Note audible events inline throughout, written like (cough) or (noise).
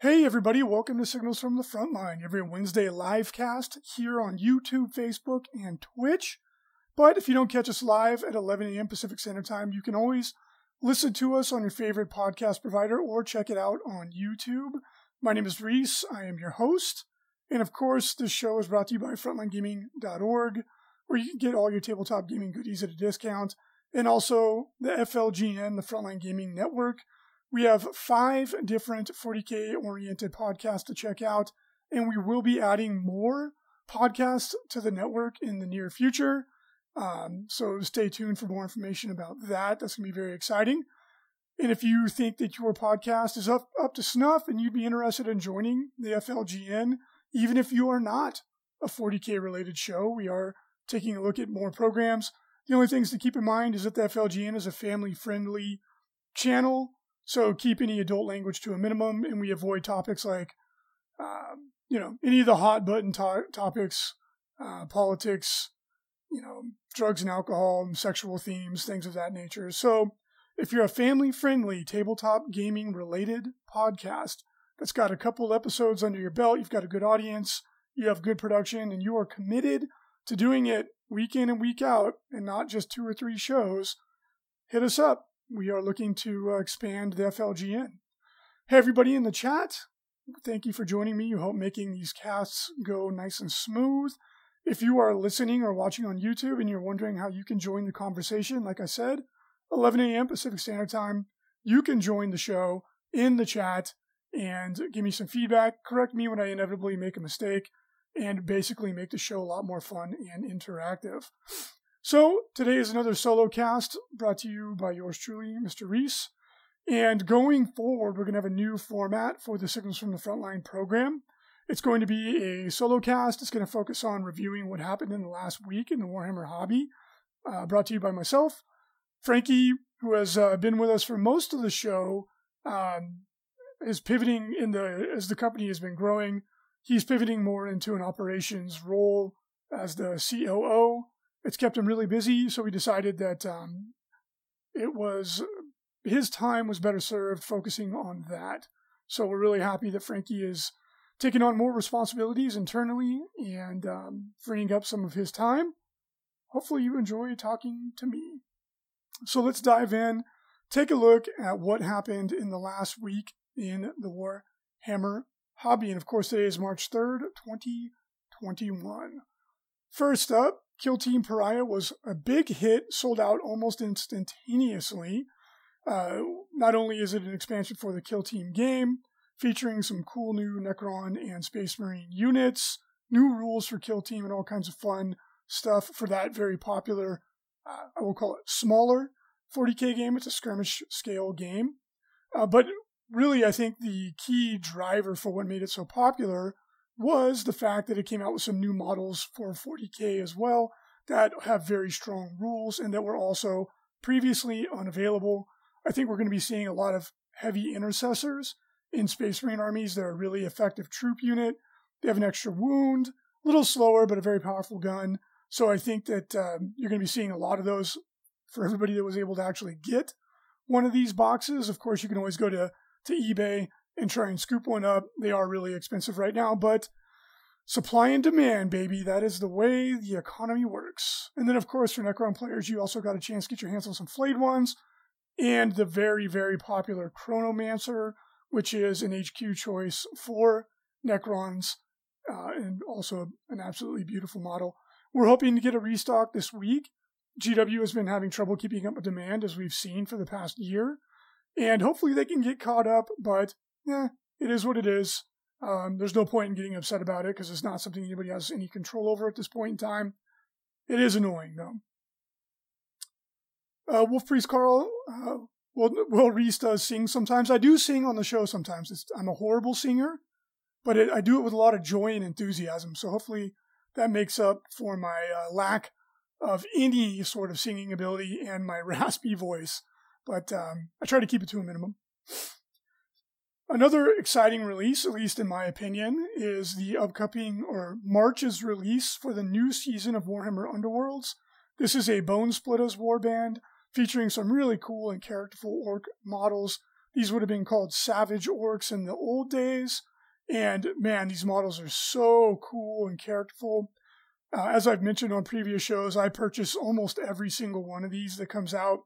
Hey, everybody, welcome to Signals from the Frontline, every Wednesday live cast here on YouTube, Facebook, and Twitch. But if you don't catch us live at 11 a.m. Pacific Standard Time, you can always listen to us on your favorite podcast provider or check it out on YouTube. My name is Reese, I am your host. And of course, this show is brought to you by FrontlineGaming.org, where you can get all your tabletop gaming goodies at a discount, and also the FLGN, the Frontline Gaming Network we have five different 40K oriented podcasts to check out, and we will be adding more podcasts to the network in the near future. Um, so stay tuned for more information about that. That's going to be very exciting. And if you think that your podcast is up, up to snuff and you'd be interested in joining the FLGN, even if you are not a 40K related show, we are taking a look at more programs. The only things to keep in mind is that the FLGN is a family friendly channel so keep any adult language to a minimum, and we avoid topics like, um, you know, any of the hot button to- topics, uh, politics, you know, drugs and alcohol, and sexual themes, things of that nature. So if you're a family friendly tabletop gaming related podcast that's got a couple episodes under your belt, you've got a good audience, you have good production, and you are committed to doing it week in and week out and not just two or three shows, hit us up we are looking to uh, expand the FLGN. Hey, everybody in the chat. Thank you for joining me. You hope making these casts go nice and smooth. If you are listening or watching on YouTube and you're wondering how you can join the conversation, like I said, 11 a.m. Pacific Standard Time, you can join the show in the chat and give me some feedback, correct me when I inevitably make a mistake, and basically make the show a lot more fun and interactive. So today is another solo cast brought to you by yours truly, Mr. Reese. And going forward, we're going to have a new format for the Signals from the Frontline program. It's going to be a solo cast. It's going to focus on reviewing what happened in the last week in the Warhammer hobby, uh, brought to you by myself. Frankie, who has uh, been with us for most of the show, um, is pivoting in the as the company has been growing. He's pivoting more into an operations role as the COO it's kept him really busy. So we decided that um, it was his time was better served focusing on that. So we're really happy that Frankie is taking on more responsibilities internally and um, freeing up some of his time. Hopefully, you enjoy talking to me. So let's dive in, take a look at what happened in the last week in the Warhammer hobby. And of course, today is March 3rd, 2021. First up, Kill Team Pariah was a big hit, sold out almost instantaneously. Uh, not only is it an expansion for the Kill Team game, featuring some cool new Necron and Space Marine units, new rules for Kill Team, and all kinds of fun stuff for that very popular, uh, I will call it smaller 40k game. It's a skirmish scale game. Uh, but really, I think the key driver for what made it so popular was the fact that it came out with some new models for 40K as well that have very strong rules and that were also previously unavailable. I think we're going to be seeing a lot of heavy intercessors in Space Marine armies. They're a really effective troop unit. They have an extra wound, a little slower, but a very powerful gun. So I think that um, you're going to be seeing a lot of those for everybody that was able to actually get one of these boxes. Of course, you can always go to, to eBay and try and scoop one up. They are really expensive right now, but supply and demand, baby. That is the way the economy works. And then, of course, for Necron players, you also got a chance to get your hands on some flayed ones and the very, very popular Chronomancer, which is an HQ choice for Necrons uh, and also an absolutely beautiful model. We're hoping to get a restock this week. GW has been having trouble keeping up with demand, as we've seen for the past year. And hopefully they can get caught up, but yeah, it is what it is. Um, there's no point in getting upset about it because it's not something anybody has any control over at this point in time. It is annoying, though. Uh, Wolf Priest Carl, uh, Will, Will Reese does sing sometimes. I do sing on the show sometimes. It's, I'm a horrible singer, but it, I do it with a lot of joy and enthusiasm. So hopefully that makes up for my uh, lack of any sort of singing ability and my (laughs) raspy voice. But um, I try to keep it to a minimum. Another exciting release, at least in my opinion, is the upcoming or March's release for the new season of Warhammer Underworlds. This is a Bonesplitterz warband featuring some really cool and characterful orc models. These would have been called Savage Orcs in the old days. And man, these models are so cool and characterful. Uh, as I've mentioned on previous shows, I purchase almost every single one of these that comes out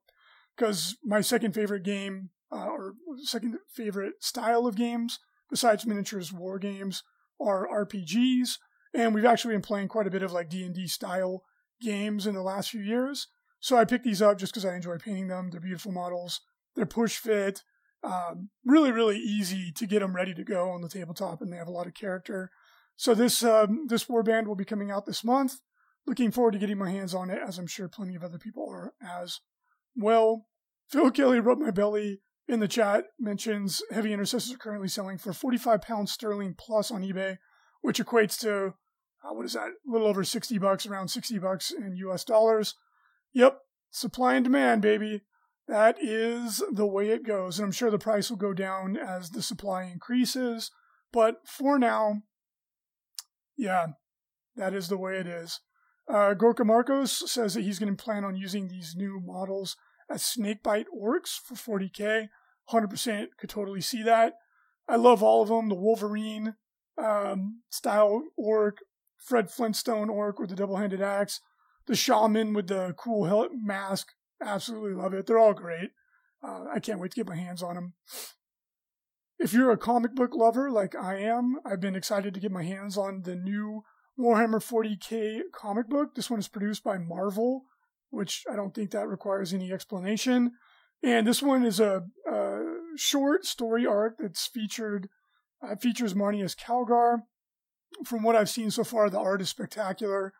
because my second favorite game, uh, or second favorite style of games, besides miniatures war games, are RPGs. And we've actually been playing quite a bit of like D&D style games in the last few years. So I picked these up just because I enjoy painting them. They're beautiful models. They're push fit. Um, really, really easy to get them ready to go on the tabletop, and they have a lot of character. So this um, this warband will be coming out this month. Looking forward to getting my hands on it, as I'm sure plenty of other people are as well. Phil Kelly rubbed my belly in the chat. Mentions heavy intercessors are currently selling for 45 pounds sterling plus on eBay, which equates to uh, what is that? A little over 60 bucks, around 60 bucks in US dollars. Yep, supply and demand, baby. That is the way it goes. And I'm sure the price will go down as the supply increases. But for now, yeah, that is the way it is. Uh, Gorka Marcos says that he's going to plan on using these new models as snakebite orcs for 40k. 100% could totally see that. I love all of them. The Wolverine um, style orc, Fred Flintstone orc with the double-handed axe, the shaman with the cool helmet mask. Absolutely love it. They're all great. Uh, I can't wait to get my hands on them. If you're a comic book lover like I am, I've been excited to get my hands on the new Warhammer 40k comic book. This one is produced by Marvel, which I don't think that requires any explanation. And this one is a, a short story arc that's featured uh, features Marneus Calgar. From what I've seen so far, the art is spectacular.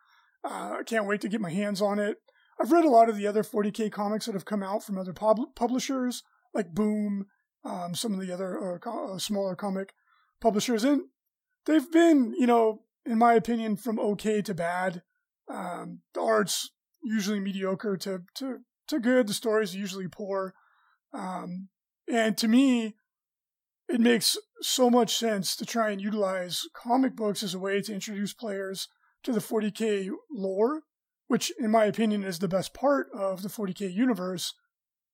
Uh, I can't wait to get my hands on it. I've read a lot of the other 40k comics that have come out from other pub- publishers, like Boom, um, some of the other uh, co- uh, smaller comic publishers, and they've been, you know, in my opinion, from okay to bad. Um, the art's usually mediocre to to to good. The stories are usually poor, um, and to me, it makes so much sense to try and utilize comic books as a way to introduce players to the 40k lore, which, in my opinion, is the best part of the 40k universe,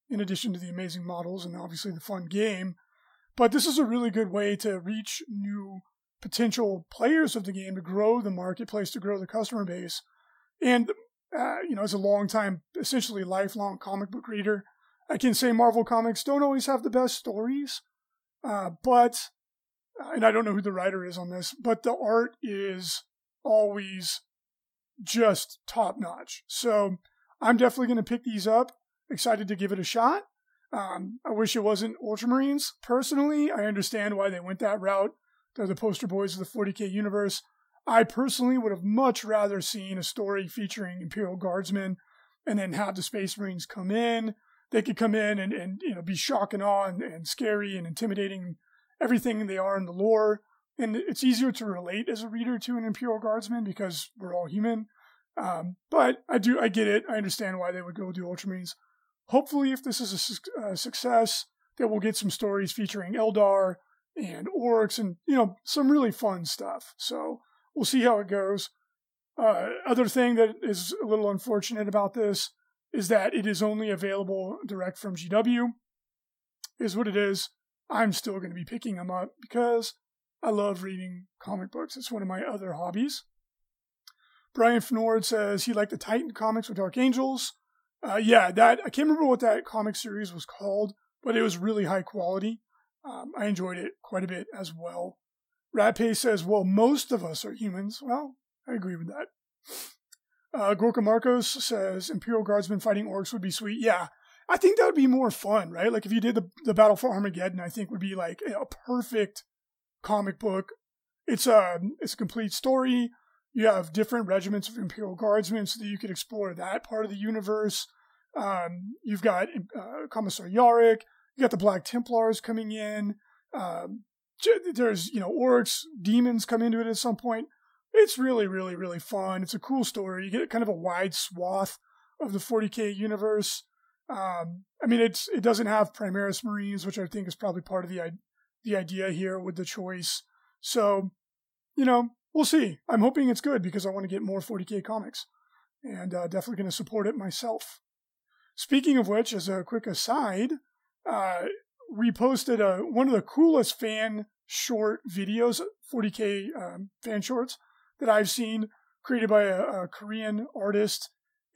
in addition to the amazing models and obviously the fun game. But this is a really good way to reach new potential players of the game to grow the marketplace, to grow the customer base. And, uh, you know, as a long time, essentially lifelong comic book reader, I can say Marvel Comics don't always have the best stories, uh, but, uh, and I don't know who the writer is on this, but the art is always just top notch. So I'm definitely going to pick these up. Excited to give it a shot. Um, I wish it wasn't Ultramarines. Personally, I understand why they went that route. They're the poster boys of the 40k universe. I personally would have much rather seen a story featuring Imperial Guardsmen and then have the Space Marines come in. They could come in and, and you know be shock and awe and, and scary and intimidating everything they are in the lore and it's easier to relate as a reader to an Imperial Guardsman because we're all human. Um, but I do, I get it. I understand why they would go do Ultramarines. Hopefully, if this is a su- uh, success, that we'll get some stories featuring Eldar and orcs and you know some really fun stuff. So we'll see how it goes. Uh, other thing that is a little unfortunate about this is that it is only available direct from GW. Is what it is. I'm still going to be picking them up because I love reading comic books. It's one of my other hobbies. Brian Fnord says he liked the Titan comics with Dark Angels. Uh, yeah, that I can't remember what that comic series was called, but it was really high quality. Um, I enjoyed it quite a bit as well. Ratpay says, "Well, most of us are humans." Well, I agree with that. Uh, Gorka Marcos says Imperial Guardsmen fighting orcs would be sweet. Yeah, I think that would be more fun, right? Like if you did the the Battle for Armageddon, I think would be like a perfect comic book. It's a it's a complete story. You have different regiments of Imperial Guardsmen so that you could explore that part of the universe. Um, you've got uh, Commissar Yarrick. You got the Black Templars coming in. Um, there's you know orcs, demons come into it at some point. It's really, really, really fun. It's a cool story. You get kind of a wide swath of the 40k universe. Um, I mean, it's it doesn't have Primaris Marines, which I think is probably part of the the idea here with the choice. So, you know, we'll see. I'm hoping it's good because I want to get more 40k comics, and uh, definitely going to support it myself. Speaking of which, as a quick aside, uh, we posted a, one of the coolest fan short videos, 40k um, fan shorts that I've seen, created by a, a Korean artist,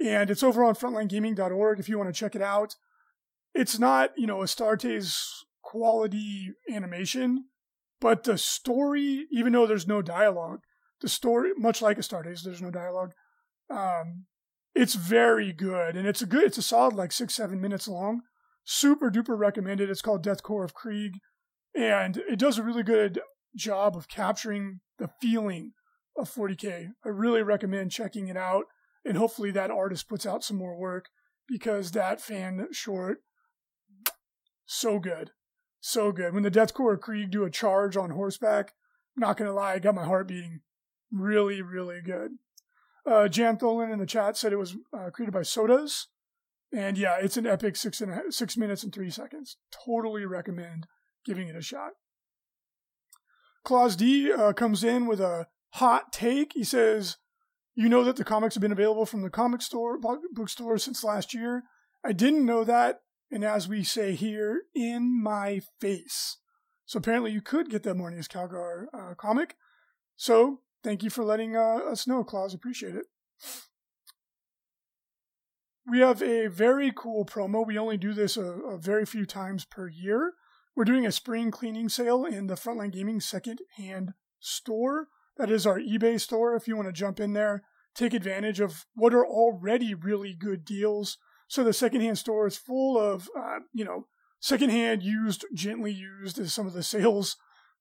and it's over on frontlinegaming.org if you want to check it out. It's not, you know, Astartes quality animation, but the story, even though there's no dialogue, the story, much like Astartes, there's no dialogue. Um, it's very good, and it's a good, it's a solid like six, seven minutes long. Super duper recommended. It's called Death Korps of Krieg, and it does a really good job of capturing the feeling of 40k. I really recommend checking it out, and hopefully that artist puts out some more work because that fan short, so good, so good. When the Death Korps of Krieg do a charge on horseback, not gonna lie, I got my heart beating. Really, really good. Uh, Jan Tholen in the chat said it was uh, created by Sodas. And yeah, it's an epic six and six minutes and three seconds. Totally recommend giving it a shot. Claus D uh, comes in with a hot take. He says, "You know that the comics have been available from the comic store bookstore since last year. I didn't know that, and as we say here, in my face. So apparently, you could get the Marneus Calgar uh, comic. So thank you for letting uh, us know, Claus. Appreciate it. We have a very cool promo. We only do this a, a very few times per year. We're doing a spring cleaning sale in the Frontline Gaming second hand store. That is our eBay store. If you want to jump in there, take advantage of what are already really good deals. So the secondhand store is full of, uh, you know, secondhand used, gently used as some of the sales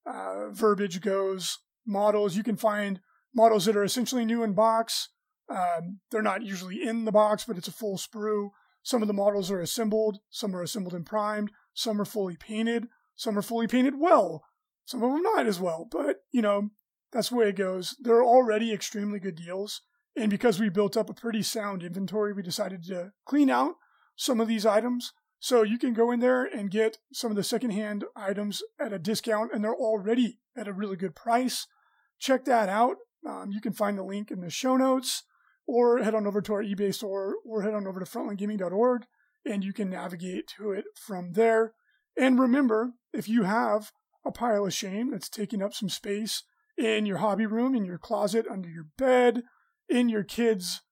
uh, verbiage goes models. You can find models that are essentially new in box. Um, they're not usually in the box, but it's a full sprue. Some of the models are assembled, some are assembled and primed, some are fully painted, some are fully painted well, some of them not as well. But, you know, that's the way it goes. They're already extremely good deals. And because we built up a pretty sound inventory, we decided to clean out some of these items. So you can go in there and get some of the secondhand items at a discount, and they're already at a really good price. Check that out. Um, you can find the link in the show notes, or head on over to our eBay store, or head on over to frontlinegaming.org, and you can navigate to it from there. And remember, if you have a pile of shame that's taking up some space in your hobby room, in your closet, under your bed, in your kids'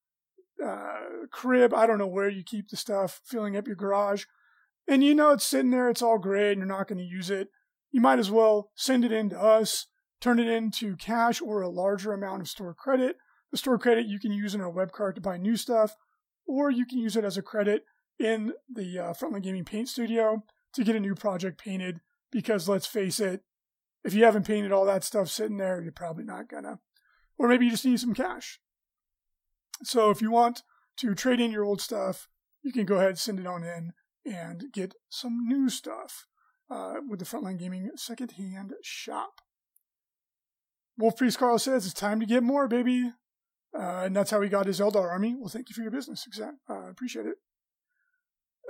uh, crib, I don't know where you keep the stuff, filling up your garage, and you know it's sitting there, it's all gray, and you're not going to use it, you might as well send it in to us, turn it into cash or a larger amount of store credit. The store credit you can use in our web cart to buy new stuff, or you can use it as a credit in the uh, Frontline Gaming Paint Studio to get a new project painted. Because let's face it, if you haven't painted all that stuff sitting there, you're probably not gonna. Or maybe you just need some cash. So if you want to trade in your old stuff, you can go ahead and send it on in and get some new stuff uh, with the Frontline Gaming secondhand shop. Wolf Priest Carl says it's time to get more, baby. Uh, and that's how he got his Eldar army. Well, thank you for your business. Exact. Uh, appreciate it.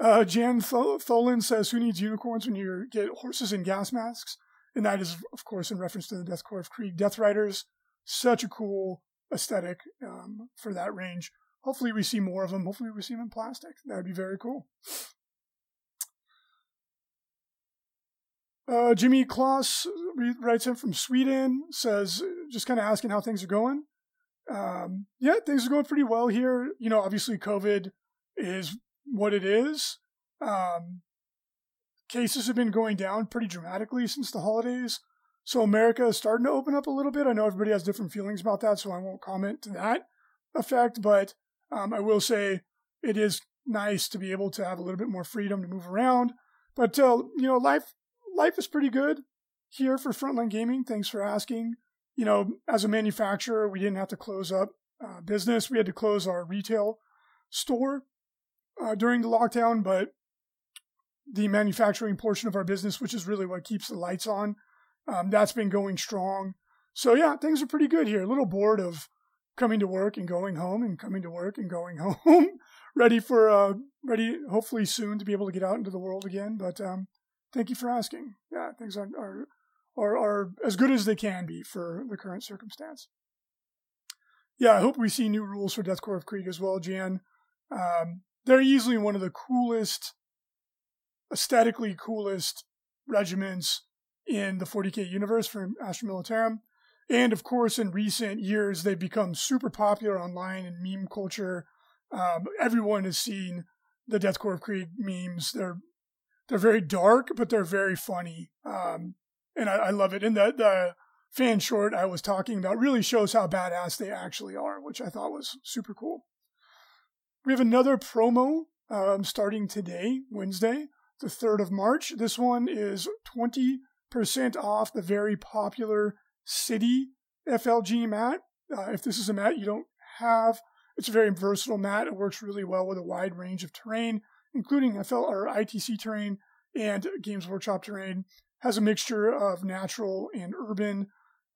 Uh, Jan Tholen says, Who needs unicorns when you get horses and gas masks? And that is, of course, in reference to the Death Korps of Krieg Death Riders. Such a cool aesthetic um, for that range. Hopefully, we see more of them. Hopefully, we see them in plastic. That would be very cool. Uh, Jimmy Kloss writes in from Sweden, says, just kind of asking how things are going. Um, yeah, things are going pretty well here. You know, obviously, COVID is what it is. Um, cases have been going down pretty dramatically since the holidays. So America is starting to open up a little bit. I know everybody has different feelings about that, so I won't comment to that effect. But um, I will say it is nice to be able to have a little bit more freedom to move around. But uh, you know, life life is pretty good here for Frontline Gaming. Thanks for asking. You know, as a manufacturer, we didn't have to close up uh, business. We had to close our retail store uh, during the lockdown, but the manufacturing portion of our business, which is really what keeps the lights on, um, that's been going strong. So yeah, things are pretty good here. A little bored of coming to work and going home and coming to work and going (laughs) home. ready for uh, ready hopefully soon to be able to get out into the world again. But um, thank you for asking. Yeah, things are, are are are as good as they can be for the current circumstance. Yeah, I hope we see new rules for Death Korps of Krieg as well, Jan. Um, they're easily one of the coolest, aesthetically coolest regiments in the 40k universe from Astra Militarum. And of course, in recent years, they've become super popular online in meme culture. Um, everyone has seen the Death Korps of Krieg memes. They're they're very dark, but they're very funny, um, and I, I, love it. And the the fan short I was talking about really shows how badass they actually are, which I thought was super cool. We have another promo um, starting today, Wednesday, the 3rd of March. This one is 20% off the very popular City FLG mat. Uh, if this is a mat you don't have, it's a very versatile mat. It works really well with a wide range of terrain, including FL or ITC terrain and Games Workshop terrain. Has a mixture of natural and urban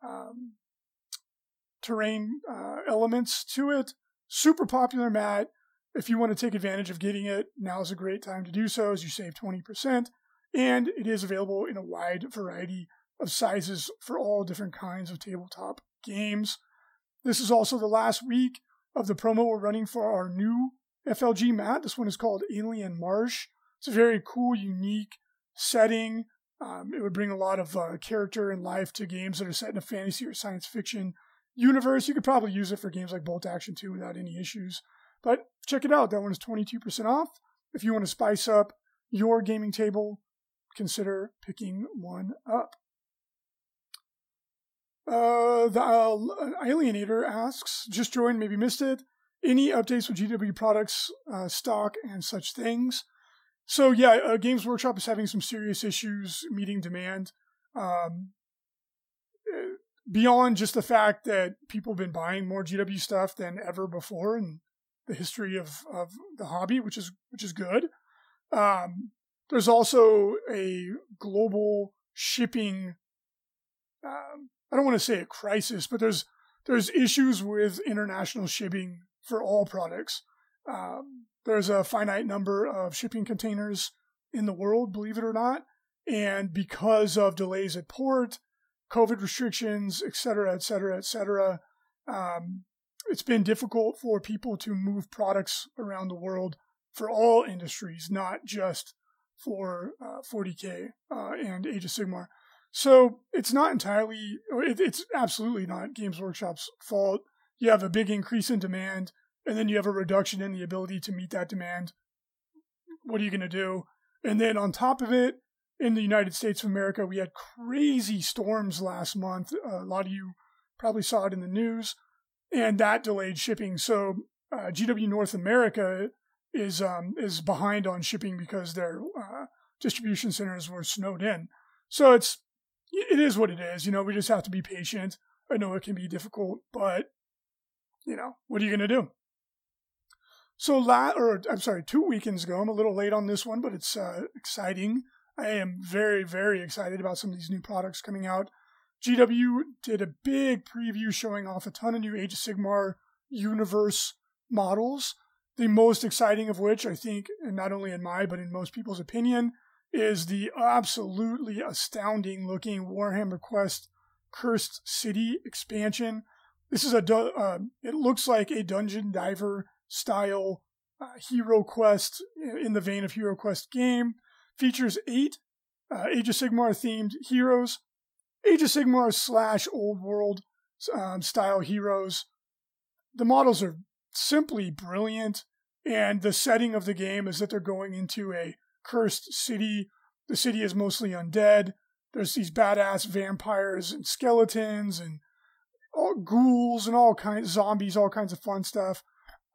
um, terrain uh, elements to it. Super popular mat. If you want to take advantage of getting it, now is a great time to do so as you save 20%. And it is available in a wide variety of sizes for all different kinds of tabletop games. This is also the last week of the promo we're running for our new FLG mat. This one is called Alien Marsh. It's a very cool, unique setting. Um, it would bring a lot of uh, character and life to games that are set in a fantasy or science fiction universe. You could probably use it for games like Bolt Action 2 without any issues. But check it out. That one is 22% off. If you want to spice up your gaming table, consider picking one up. Uh, the uh, Alienator asks, just joined, maybe missed it. Any updates with GW products, uh, stock, and such things? So yeah, uh, Games Workshop is having some serious issues meeting demand. Um, eh, beyond just the fact that people have been buying more GW stuff than ever before in the history of, of the hobby, which is which is good. Um, there's also a global shipping um, I don't want to say a crisis, but there's there's issues with international shipping for all products. Um, there's a finite number of shipping containers in the world, believe it or not, and because of delays at port, COVID restrictions, et cetera, et cetera, et cetera, um, it's been difficult for people to move products around the world for all industries, not just for uh, 40k uh, and Age of Sigmar. So it's not entirely, it, it's absolutely not Games Workshop's fault. You have a big increase in demand, and then you have a reduction in the ability to meet that demand. What are you going to do? And then on top of it, in the United States of America, we had crazy storms last month. A lot of you probably saw it in the news, and that delayed shipping. So uh, GW North America is um, is behind on shipping because their uh, distribution centers were snowed in. So it's it is what it is. You know, we just have to be patient. I know it can be difficult, but you know, what are you going to do? So, la- or I'm sorry, two weekends ago, I'm a little late on this one, but it's uh, exciting. I am very, very excited about some of these new products coming out. GW did a big preview showing off a ton of new Age of Sigmar universe models. The most exciting of which, I think, and not only in my, but in most people's opinion, is the absolutely astounding looking Warhammer Quest Cursed City expansion. This is a uh, it looks like a dungeon diver style uh, Hero Quest in the vein of Hero Quest game. Features eight uh, Age of Sigmar themed heroes, Age of Sigmar slash Old World um, style heroes. The models are simply brilliant, and the setting of the game is that they're going into a cursed city. The city is mostly undead. There's these badass vampires and skeletons and all ghouls and all kinds zombies, all kinds of fun stuff.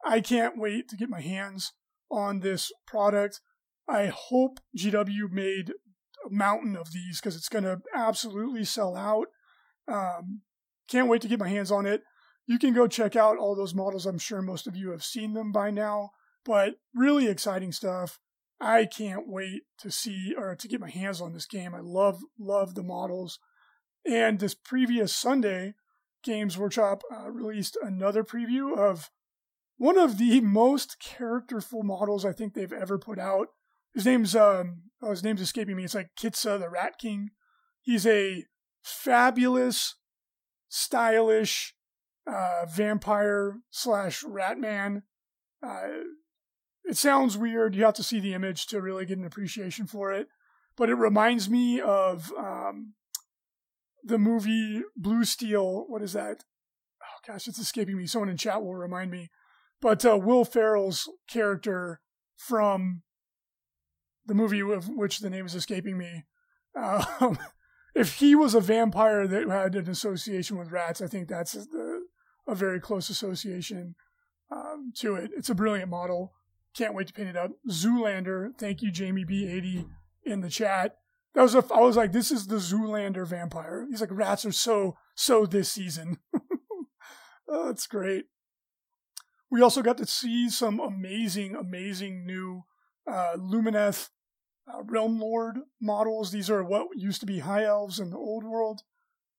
I can't wait to get my hands on this product. I hope GW made a mountain of these because it's going to absolutely sell out. Um, can't wait to get my hands on it. You can go check out all those models. I'm sure most of you have seen them by now, but really exciting stuff. I can't wait to see or to get my hands on this game. I love love the models. And this previous Sunday, Games Workshop uh, released another preview of one of the most characterful models I think they've ever put out. His name's um oh, his name's escaping me. It's like Kitsa the Rat King. He's a fabulous, stylish uh, vampire slash rat man. Uh, it sounds weird. You have to see the image to really get an appreciation for it. but it reminds me of um, the movie Blue Steel. What is that? Oh gosh, it's escaping me. Someone in chat will remind me. But uh, Will Ferrell's character from the movie of which the name is escaping me. Um, (laughs) if he was a vampire that had an association with rats, I think that's a, a very close association um, to it. It's a brilliant model. Can't wait to paint it up. Zoolander. Thank you, Jamie B80 in the chat. That was a, I was like, this is the Zoolander vampire. He's like, rats are so, so this season. (laughs) oh, that's great. We also got to see some amazing, amazing new uh, Lumineth uh, Realm Lord models. These are what used to be High Elves in the old world.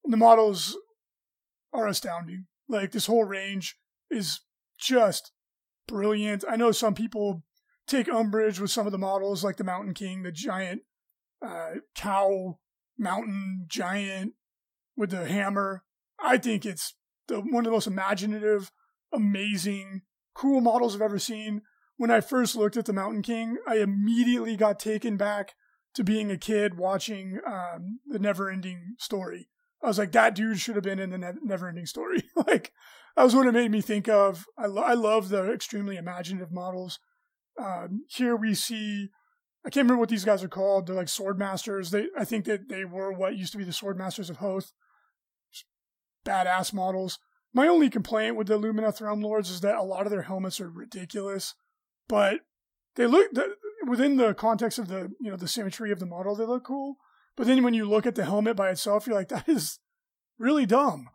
And the models are astounding. Like, this whole range is just brilliant. I know some people take umbrage with some of the models, like the Mountain King, the giant uh, cow mountain giant with the hammer. I think it's the, one of the most imaginative, amazing, cool models I've ever seen. When I first looked at the Mountain King, I immediately got taken back to being a kid watching um, the Never-Ending Story. I was like, that dude should have been in the ne- Never-Ending Story. (laughs) like, that was what it made me think of. I, lo- I love the extremely imaginative models. Um, here we see I can't remember what these guys are called. They're like sword masters. They I think that they were what used to be the sword masters of Hoeth. Badass models. My only complaint with the Lumineth Realm Lords is that a lot of their helmets are ridiculous, but they look within the context of the you know the symmetry of the model. They look cool, but then when you look at the helmet by itself, you're like that is really dumb.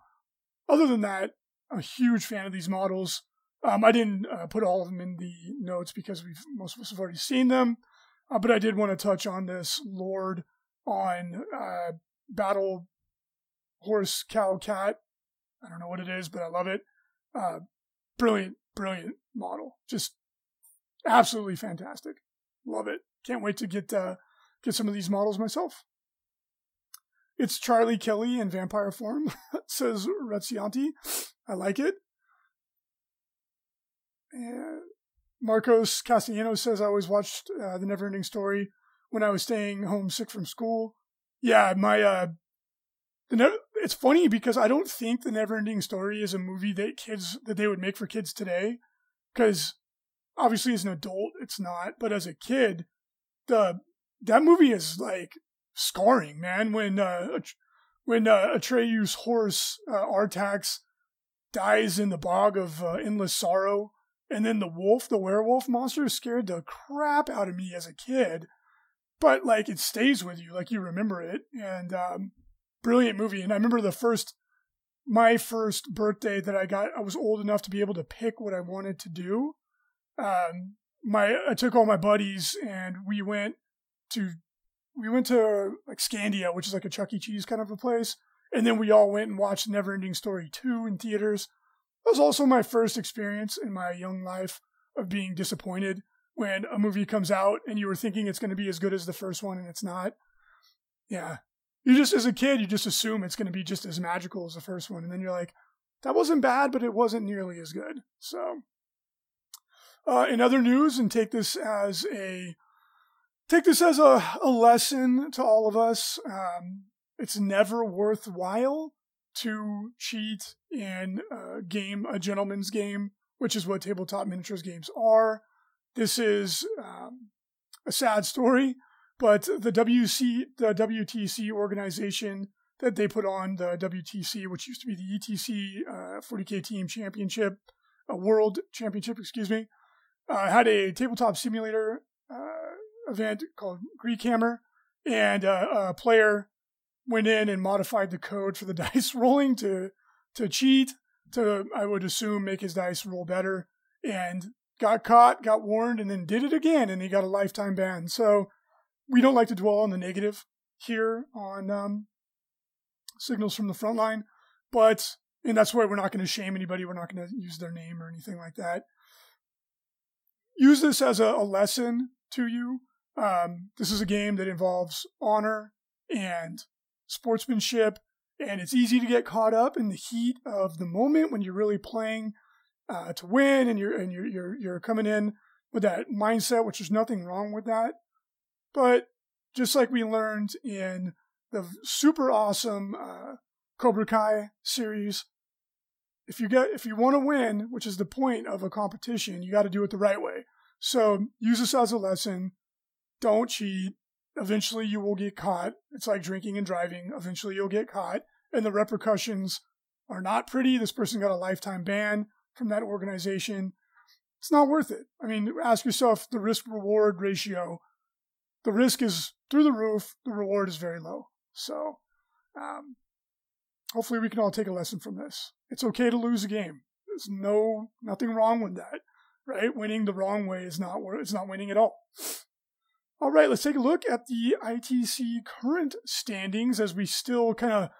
Other than that, I'm a huge fan of these models. Um, I didn't uh, put all of them in the notes because we've most of us have already seen them. Uh, but I did want to touch on this Lord on uh, Battle Horse Cow Cat. I don't know what it is, but I love it. Uh, brilliant, brilliant model. Just absolutely fantastic. Love it. Can't wait to get uh, get some of these models myself. It's Charlie Kelly in vampire form, (laughs) says Rezzianti. I like it. And Marcos Castellanos says, I always watched uh, The Neverending Story when I was staying home sick from school. Yeah, my, uh, ne- it's funny because I don't think The Neverending Story is a movie that kids, that they would make for kids today. Because obviously as an adult, it's not. But as a kid, the, that movie is like scarring, man. When, uh, when, uh, Atreyu's horse, uh, Artax, dies in the bog of uh, endless sorrow and then the wolf, the werewolf monster, scared the crap out of me as a kid. But like it stays with you, like you remember it. And um, brilliant movie. And I remember the first, my first birthday that I got, I was old enough to be able to pick what I wanted to do. Um, my I took all my buddies and we went to we went to like Scandia, which is like a Chuck E. Cheese kind of a place, and then we all went and watched Neverending Story two in theaters. That was also my first experience in my young life of being disappointed when a movie comes out and you were thinking it's going to be as good as the first one and it's not. Yeah. You just, as a kid, you just assume it's going to be just as magical as the first one. And then you're like, that wasn't bad, but it wasn't nearly as good. So, uh, in other news, and take this as a, take this as a, a lesson to all of us. Um, it's never worthwhile to cheat in a game, a gentleman's game, which is what tabletop miniatures games are. This is um, a sad story, but the WC, the WTC organization that they put on the WTC, which used to be the ETC uh, 40k Team Championship, a World Championship, excuse me, uh, had a tabletop simulator uh, event called Greek Hammer, and uh, a player went in and modified the code for the (laughs) dice rolling to to cheat to I would assume make his dice roll better and got caught, got warned, and then did it again, and he got a lifetime ban. So we don't like to dwell on the negative here on um, signals from the front line, but and that's why we're not going to shame anybody. We're not going to use their name or anything like that. Use this as a, a lesson to you. Um, this is a game that involves honor and sportsmanship, and it's easy to get caught up in the heat of the moment when you're really playing uh, to win, and you're and you're, you're you're coming in with that mindset, which is nothing wrong with that. But just like we learned in the super awesome uh, Cobra Kai series. If you get if you want to win, which is the point of a competition, you got to do it the right way. So use this as a lesson. Don't cheat. Eventually, you will get caught. It's like drinking and driving. Eventually, you'll get caught, and the repercussions are not pretty. This person got a lifetime ban from that organization. It's not worth it. I mean, ask yourself the risk reward ratio. The risk is through the roof. The reward is very low. So, um, hopefully, we can all take a lesson from this. It's okay to lose a game. There's no nothing wrong with that, right? Winning the wrong way is not it's not winning at all. All right, let's take a look at the ITC current standings as we still kind of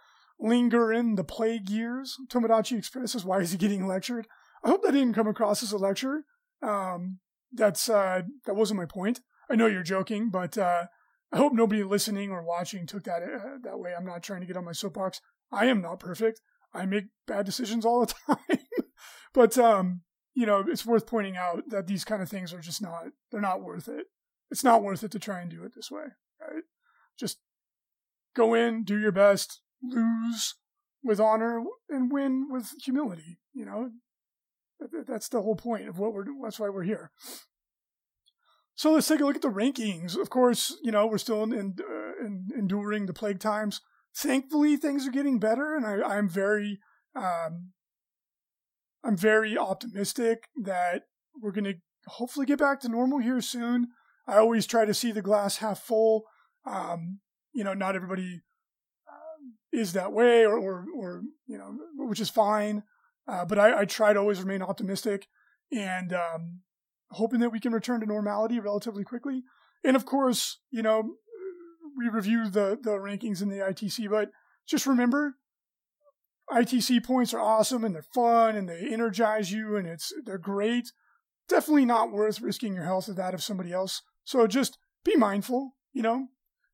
linger in the plague years. Tomodachi expresses why is he getting lectured? I hope that didn't come across as a lecture. Um, that's uh, that wasn't my point. I know you're joking, but uh, I hope nobody listening or watching took that uh, that way. I'm not trying to get on my soapbox. I am not perfect. I make bad decisions all the (laughs) time. but um, you know, it's worth pointing out that these kind of things are just not they're not worth it. It's not worth it to try and do it this way, right? Just go in, do your best, lose with honor and win with humility, you know? That's the whole point of what we're that's why we're here. So let's take a look at the rankings. Of course, you know we're still in, in, uh, in enduring the plague times. Thankfully, things are getting better, and I, am very, um, I'm very optimistic that we're going to hopefully get back to normal here soon. I always try to see the glass half full. Um, you know, not everybody um, is that way, or, or, or you know, which is fine. Uh, but I, I, try to always remain optimistic and um, hoping that we can return to normality relatively quickly. And of course, you know, we review the the rankings in the ITC, but just remember, ITC points are awesome and they're fun and they energize you and it's they're great. Definitely not worth risking your health or that of somebody else. So just be mindful. You know,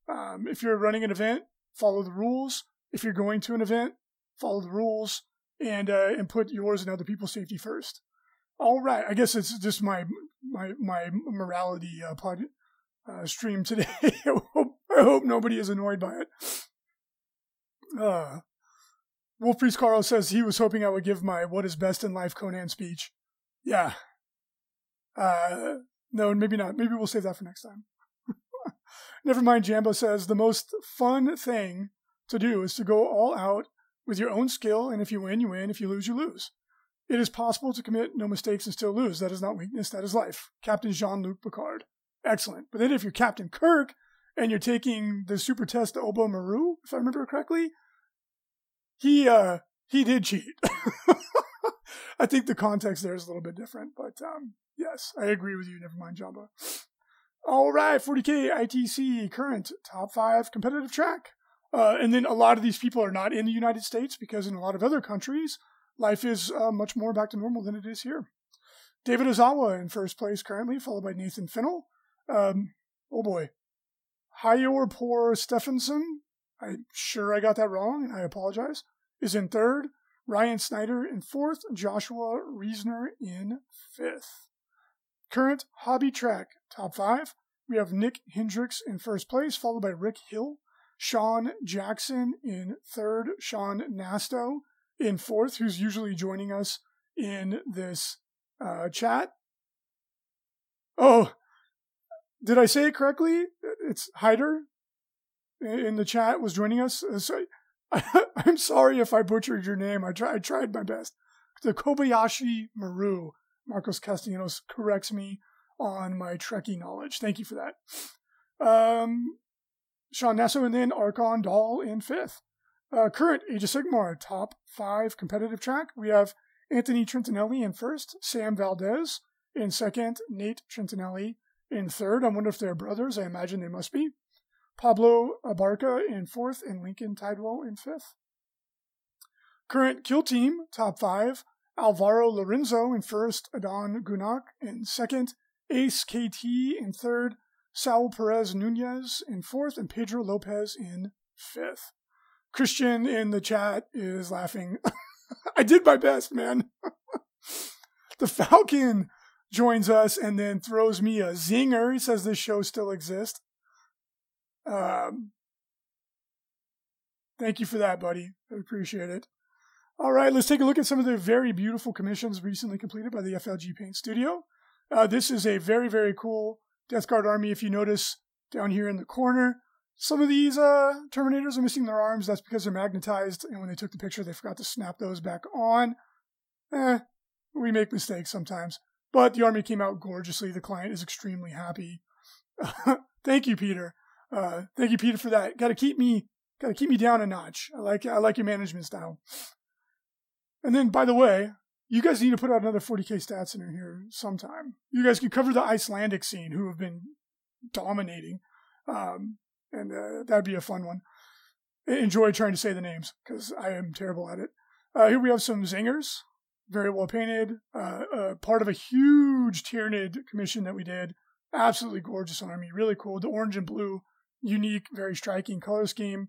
um, if you're running an event, follow the rules. If you're going to an event, follow the rules and uh, and put yours and other people's safety first. All right, I guess it's just my my my morality uh, pod, uh, stream today. (laughs) I, hope, nobody is annoyed by it. Uh, Wolf Priest Carl says he was hoping I would give my "What is best in life" Conan speech. Yeah. Uh, no, maybe not. Maybe we'll save that for next time. (laughs) Never mind. Jambo says the most fun thing to do is to go all out with your own skill, and if you win, you win. If you lose, you lose. It is possible to commit no mistakes and still lose. That is not weakness, that is life. Captain Jean Luc Picard. Excellent. But then if you're Captain Kirk and you're taking the super test to Oba Maru, if I remember correctly, he uh he did cheat. (laughs) I think the context there is a little bit different, but um, yes, I agree with you. Never mind, Jamba. All right, 40k ITC current top five competitive track. Uh, and then a lot of these people are not in the United States because in a lot of other countries, life is uh, much more back to normal than it is here. David Ozawa in first place currently, followed by Nathan Finnell. Um, oh boy. Hayor Poor Stephenson, I'm sure I got that wrong and I apologize, is in third. Ryan Snyder in fourth. Joshua Reisner in fifth. Current hobby track top five. We have Nick Hendricks in first place, followed by Rick Hill Sean Jackson in third, Sean Nasto in fourth, who's usually joining us in this uh, chat. Oh, did I say it correctly? It's Hyder in the chat was joining us. So I, am sorry if I butchered your name. I, try, I tried my best. The Kobayashi Maru, Marcos Castellanos corrects me on my Trekkie knowledge. Thank you for that. Um, Sean Nesso and then Archon Dahl in fifth. Uh, current Age of Sigmar top five competitive track. We have Anthony Trentinelli in first, Sam Valdez in second, Nate Trentinelli in third. I wonder if they're brothers. I imagine they must be. Pablo Abarca in fourth, and Lincoln Tidewell in fifth. Current kill team top five. Alvaro Lorenzo in first, Adon Gunak in second, Ace KT in third, Saul Perez Nunez in fourth, and Pedro Lopez in fifth. Christian in the chat is laughing. (laughs) I did my best, man. (laughs) the Falcon joins us and then throws me a zinger. He says this show still exists. Um, thank you for that, buddy. I appreciate it. All right, let's take a look at some of the very beautiful commissions recently completed by the FLG Paint Studio. Uh, this is a very, very cool Death Guard army. If you notice down here in the corner, some of these uh, Terminators are missing their arms. That's because they're magnetized, and when they took the picture, they forgot to snap those back on. Eh, we make mistakes sometimes. But the army came out gorgeously. The client is extremely happy. (laughs) thank you, Peter. Uh, thank you, Peter, for that. Got to keep me, got to keep me down a notch. I like, I like your management style. And then, by the way, you guys need to put out another 40k stats in here sometime. You guys can cover the Icelandic scene, who have been dominating, um, and uh, that'd be a fun one. Enjoy trying to say the names because I am terrible at it. Uh, here we have some zingers very well painted. Uh, uh, part of a huge Tyranid commission that we did. Absolutely gorgeous army, really cool. The orange and blue, unique, very striking color scheme.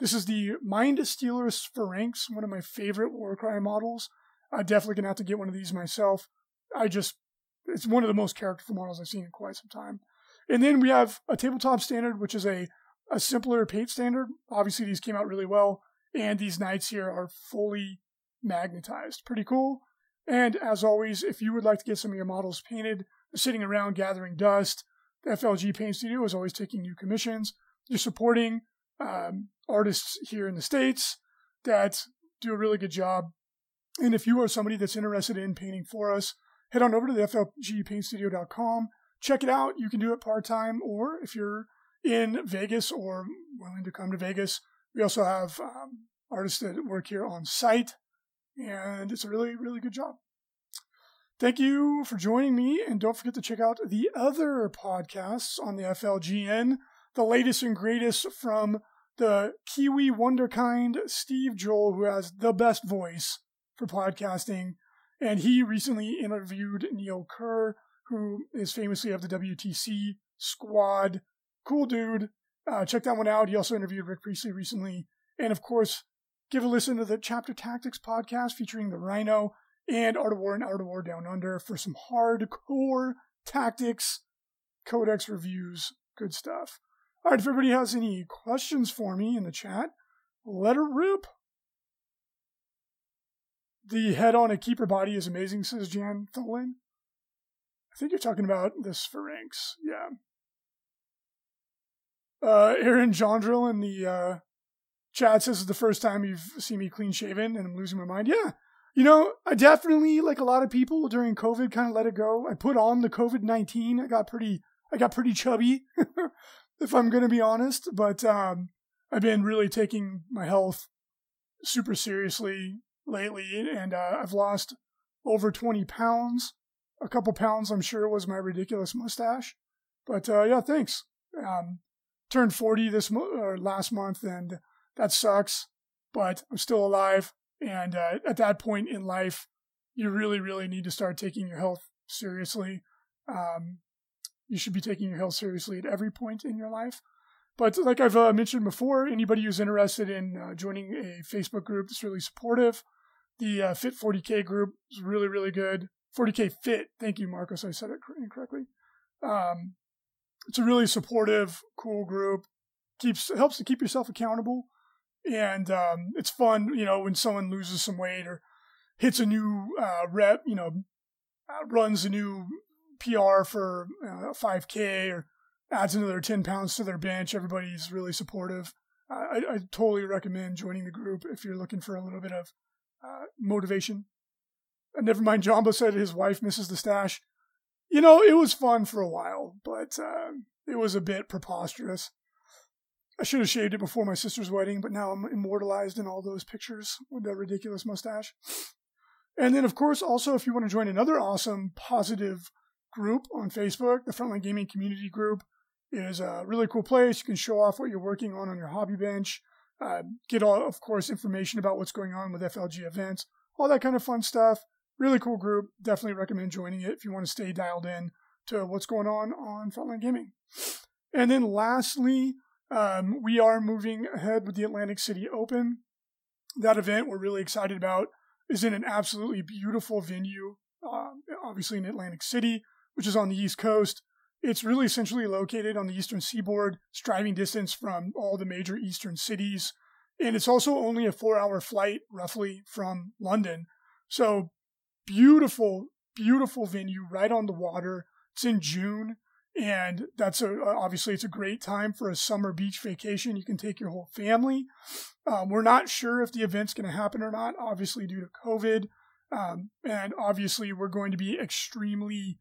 This is the Mindstealer Sphiranx, one of my favorite Warcry models. I definitely gonna have to get one of these myself. I just, it's one of the most characterful models I've seen in quite some time. And then we have a tabletop standard, which is a, a simpler paint standard. Obviously, these came out really well, and these knights here are fully magnetized. Pretty cool. And as always, if you would like to get some of your models painted, sitting around gathering dust, the FLG Paint Studio is always taking new commissions. You're supporting um, artists here in the States that do a really good job. And if you are somebody that's interested in painting for us, head on over to the FLGPaintStudio.com. Check it out. You can do it part time, or if you're in Vegas or willing to come to Vegas, we also have um, artists that work here on site and it's a really, really good job. Thank you for joining me, and don't forget to check out the other podcasts on the FLGN, the latest and greatest from the Kiwi Wonderkind Steve Joel, who has the best voice for podcasting. And he recently interviewed Neil Kerr, who is famously of the WTC squad. Cool dude. Uh, check that one out. He also interviewed Rick Priestley recently. And of course, give a listen to the Chapter Tactics podcast featuring the Rhino and Art of War and Art of War Down Under for some hardcore tactics, codex reviews, good stuff. All right, if everybody has any questions for me in the chat, let her rip. The head on a keeper body is amazing, says Jan Tholen. I think you're talking about the Sphiranx. Yeah. Uh, Aaron Jondrel in the uh, Chad says it's the first time you've seen me clean shaven and I'm losing my mind. Yeah. You know, I definitely, like a lot of people during COVID, kind of let it go. I put on the COVID 19. I got pretty, I got pretty chubby, (laughs) if I'm to be honest. But um, I've been really taking my health super seriously lately. And uh, I've lost over 20 pounds. A couple pounds, I'm sure, was my ridiculous mustache. But uh, yeah, thanks. Um, turned 40 this mo- or last month and that sucks, but I'm still alive. And uh, at that point in life, you really, really need to start taking your health seriously. Um, you should be taking your health seriously at every point in your life. But like I've uh, mentioned before, anybody who's interested in uh, joining a Facebook group that's really supportive, the uh, Fit 40K group is really, really good. 40K Fit. Thank you, Marcos. I said it incorrectly. Um, it's a really supportive, cool group. Keeps helps to keep yourself accountable and um, it's fun, you know, when someone loses some weight or hits a new uh, rep, you know, uh, runs a new PR for uh, 5K or adds another 10 pounds to their bench. Everybody's really supportive. I, I totally recommend joining the group if you're looking for a little bit of uh, motivation. And never mind, Jamba said his wife misses the stash. You know, it was fun for a while, but uh, it was a bit preposterous. I should have shaved it before my sister's wedding, but now I'm immortalized in all those pictures with that ridiculous mustache. And then, of course, also, if you want to join another awesome, positive group on Facebook, the Frontline Gaming Community Group is a really cool place. You can show off what you're working on on your hobby bench, uh, get all, of course, information about what's going on with FLG events, all that kind of fun stuff. Really cool group. Definitely recommend joining it if you want to stay dialed in to what's going on on Frontline Gaming. And then, lastly, um, we are moving ahead with the Atlantic City Open. That event we're really excited about is in an absolutely beautiful venue, uh, obviously in Atlantic City, which is on the East Coast. It's really essentially located on the eastern seaboard, driving distance from all the major eastern cities. And it's also only a four hour flight, roughly, from London. So beautiful, beautiful venue right on the water. It's in June. And that's a, obviously it's a great time for a summer beach vacation. You can take your whole family. Um, we're not sure if the event's going to happen or not, obviously due to COVID. Um, and obviously we're going to be extremely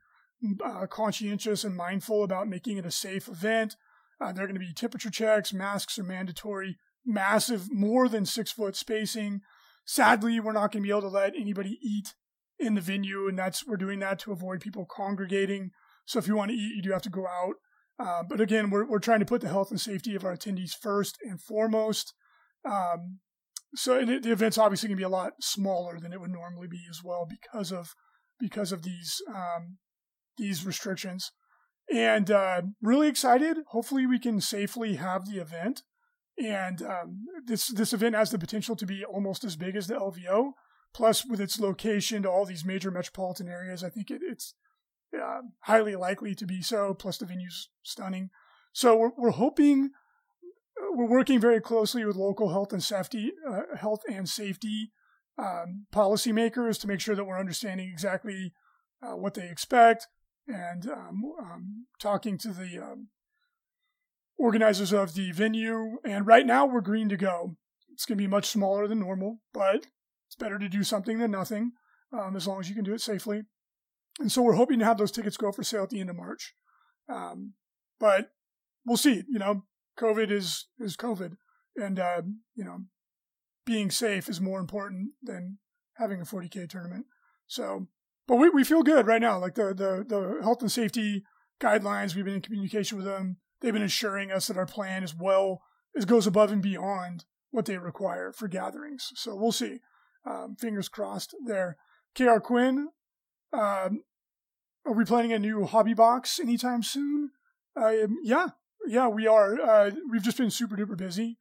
uh, conscientious and mindful about making it a safe event. Uh, there are going to be temperature checks, masks are mandatory, massive, more than six foot spacing. Sadly, we're not going to be able to let anybody eat in the venue, and that's we're doing that to avoid people congregating. So if you want to eat, you do have to go out. Uh, but again, we're we're trying to put the health and safety of our attendees first and foremost. Um, so the event's obviously going to be a lot smaller than it would normally be as well because of because of these um, these restrictions. And uh, really excited. Hopefully, we can safely have the event. And um, this this event has the potential to be almost as big as the LVO. Plus, with its location to all these major metropolitan areas, I think it, it's uh, highly likely to be so. Plus, the venue's stunning. So we're, we're hoping uh, we're working very closely with local health and safety, uh, health and safety um, policymakers to make sure that we're understanding exactly uh, what they expect, and um, um, talking to the um, organizers of the venue. And right now, we're green to go. It's going to be much smaller than normal, but it's better to do something than nothing, um, as long as you can do it safely. And so we're hoping to have those tickets go for sale at the end of March. Um, but we'll see. You know, COVID is is COVID, and uh, you know, being safe is more important than having a 40k tournament. So but we, we feel good right now. Like the, the, the health and safety guidelines, we've been in communication with them. They've been assuring us that our plan is well, is goes above and beyond what they require for gatherings. So we'll see. Um, fingers crossed there. KR Quinn, um, are we planning a new hobby box anytime soon? Uh, yeah, yeah, we are. Uh, we've just been super duper busy,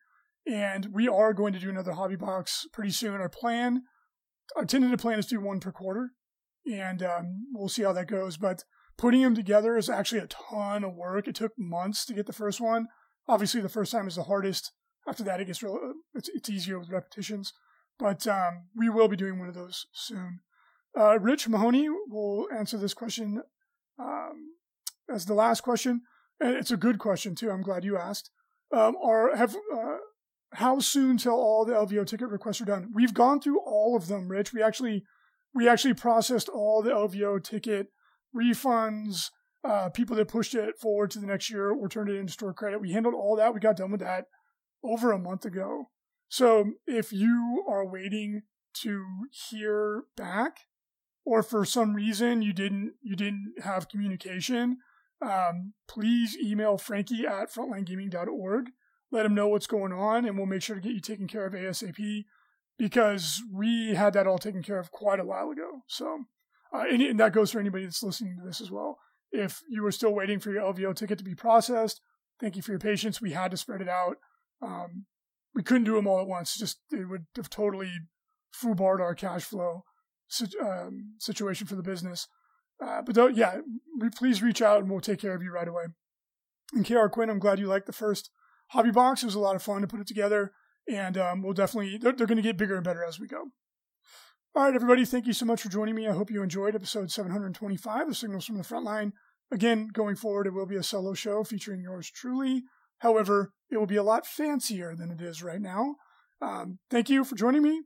and we are going to do another hobby box pretty soon. Our plan, our tentative plan is to do one per quarter and um, we'll see how that goes. But putting them together is actually a ton of work. It took months to get the first one. Obviously, the first time is the hardest. After that, it gets real. It's, it's easier with repetitions. But um, we will be doing one of those soon. Uh, Rich Mahoney will answer this question um, as the last question, and it's a good question too. I'm glad you asked. Um, are have uh, how soon till all the LVO ticket requests are done? We've gone through all of them, Rich. We actually we actually processed all the LVO ticket refunds. Uh, people that pushed it forward to the next year or turned it into store credit. We handled all that. We got done with that over a month ago. So if you are waiting to hear back, or for some reason you didn't you didn't have communication, um, please email Frankie at frontlinegaming.org. Let him know what's going on, and we'll make sure to get you taken care of ASAP because we had that all taken care of quite a while ago. So, uh, and, and, that goes for anybody that's listening to this as well. If you were still waiting for your LVO ticket to be processed, thank you for your patience. We had to spread it out. Um, we couldn't do them all at once. Just it would have totally foobarred our cash flow um, situation for the business. Uh, but yeah, please reach out and we'll take care of you right away. And KR Quinn, I'm glad you liked the first hobby box. It was a lot of fun to put it together and um, we'll definitely they're, they're going to get bigger and better as we go. All right, everybody, thank you so much for joining me. I hope you enjoyed episode 725 of Signals from the Frontline. Again, going forward, it will be a solo show featuring yours truly. However, it will be a lot fancier than it is right now. Um, thank you for joining me.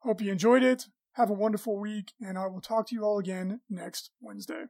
Hope you enjoyed it. Have a wonderful week, and I will talk to you all again next Wednesday.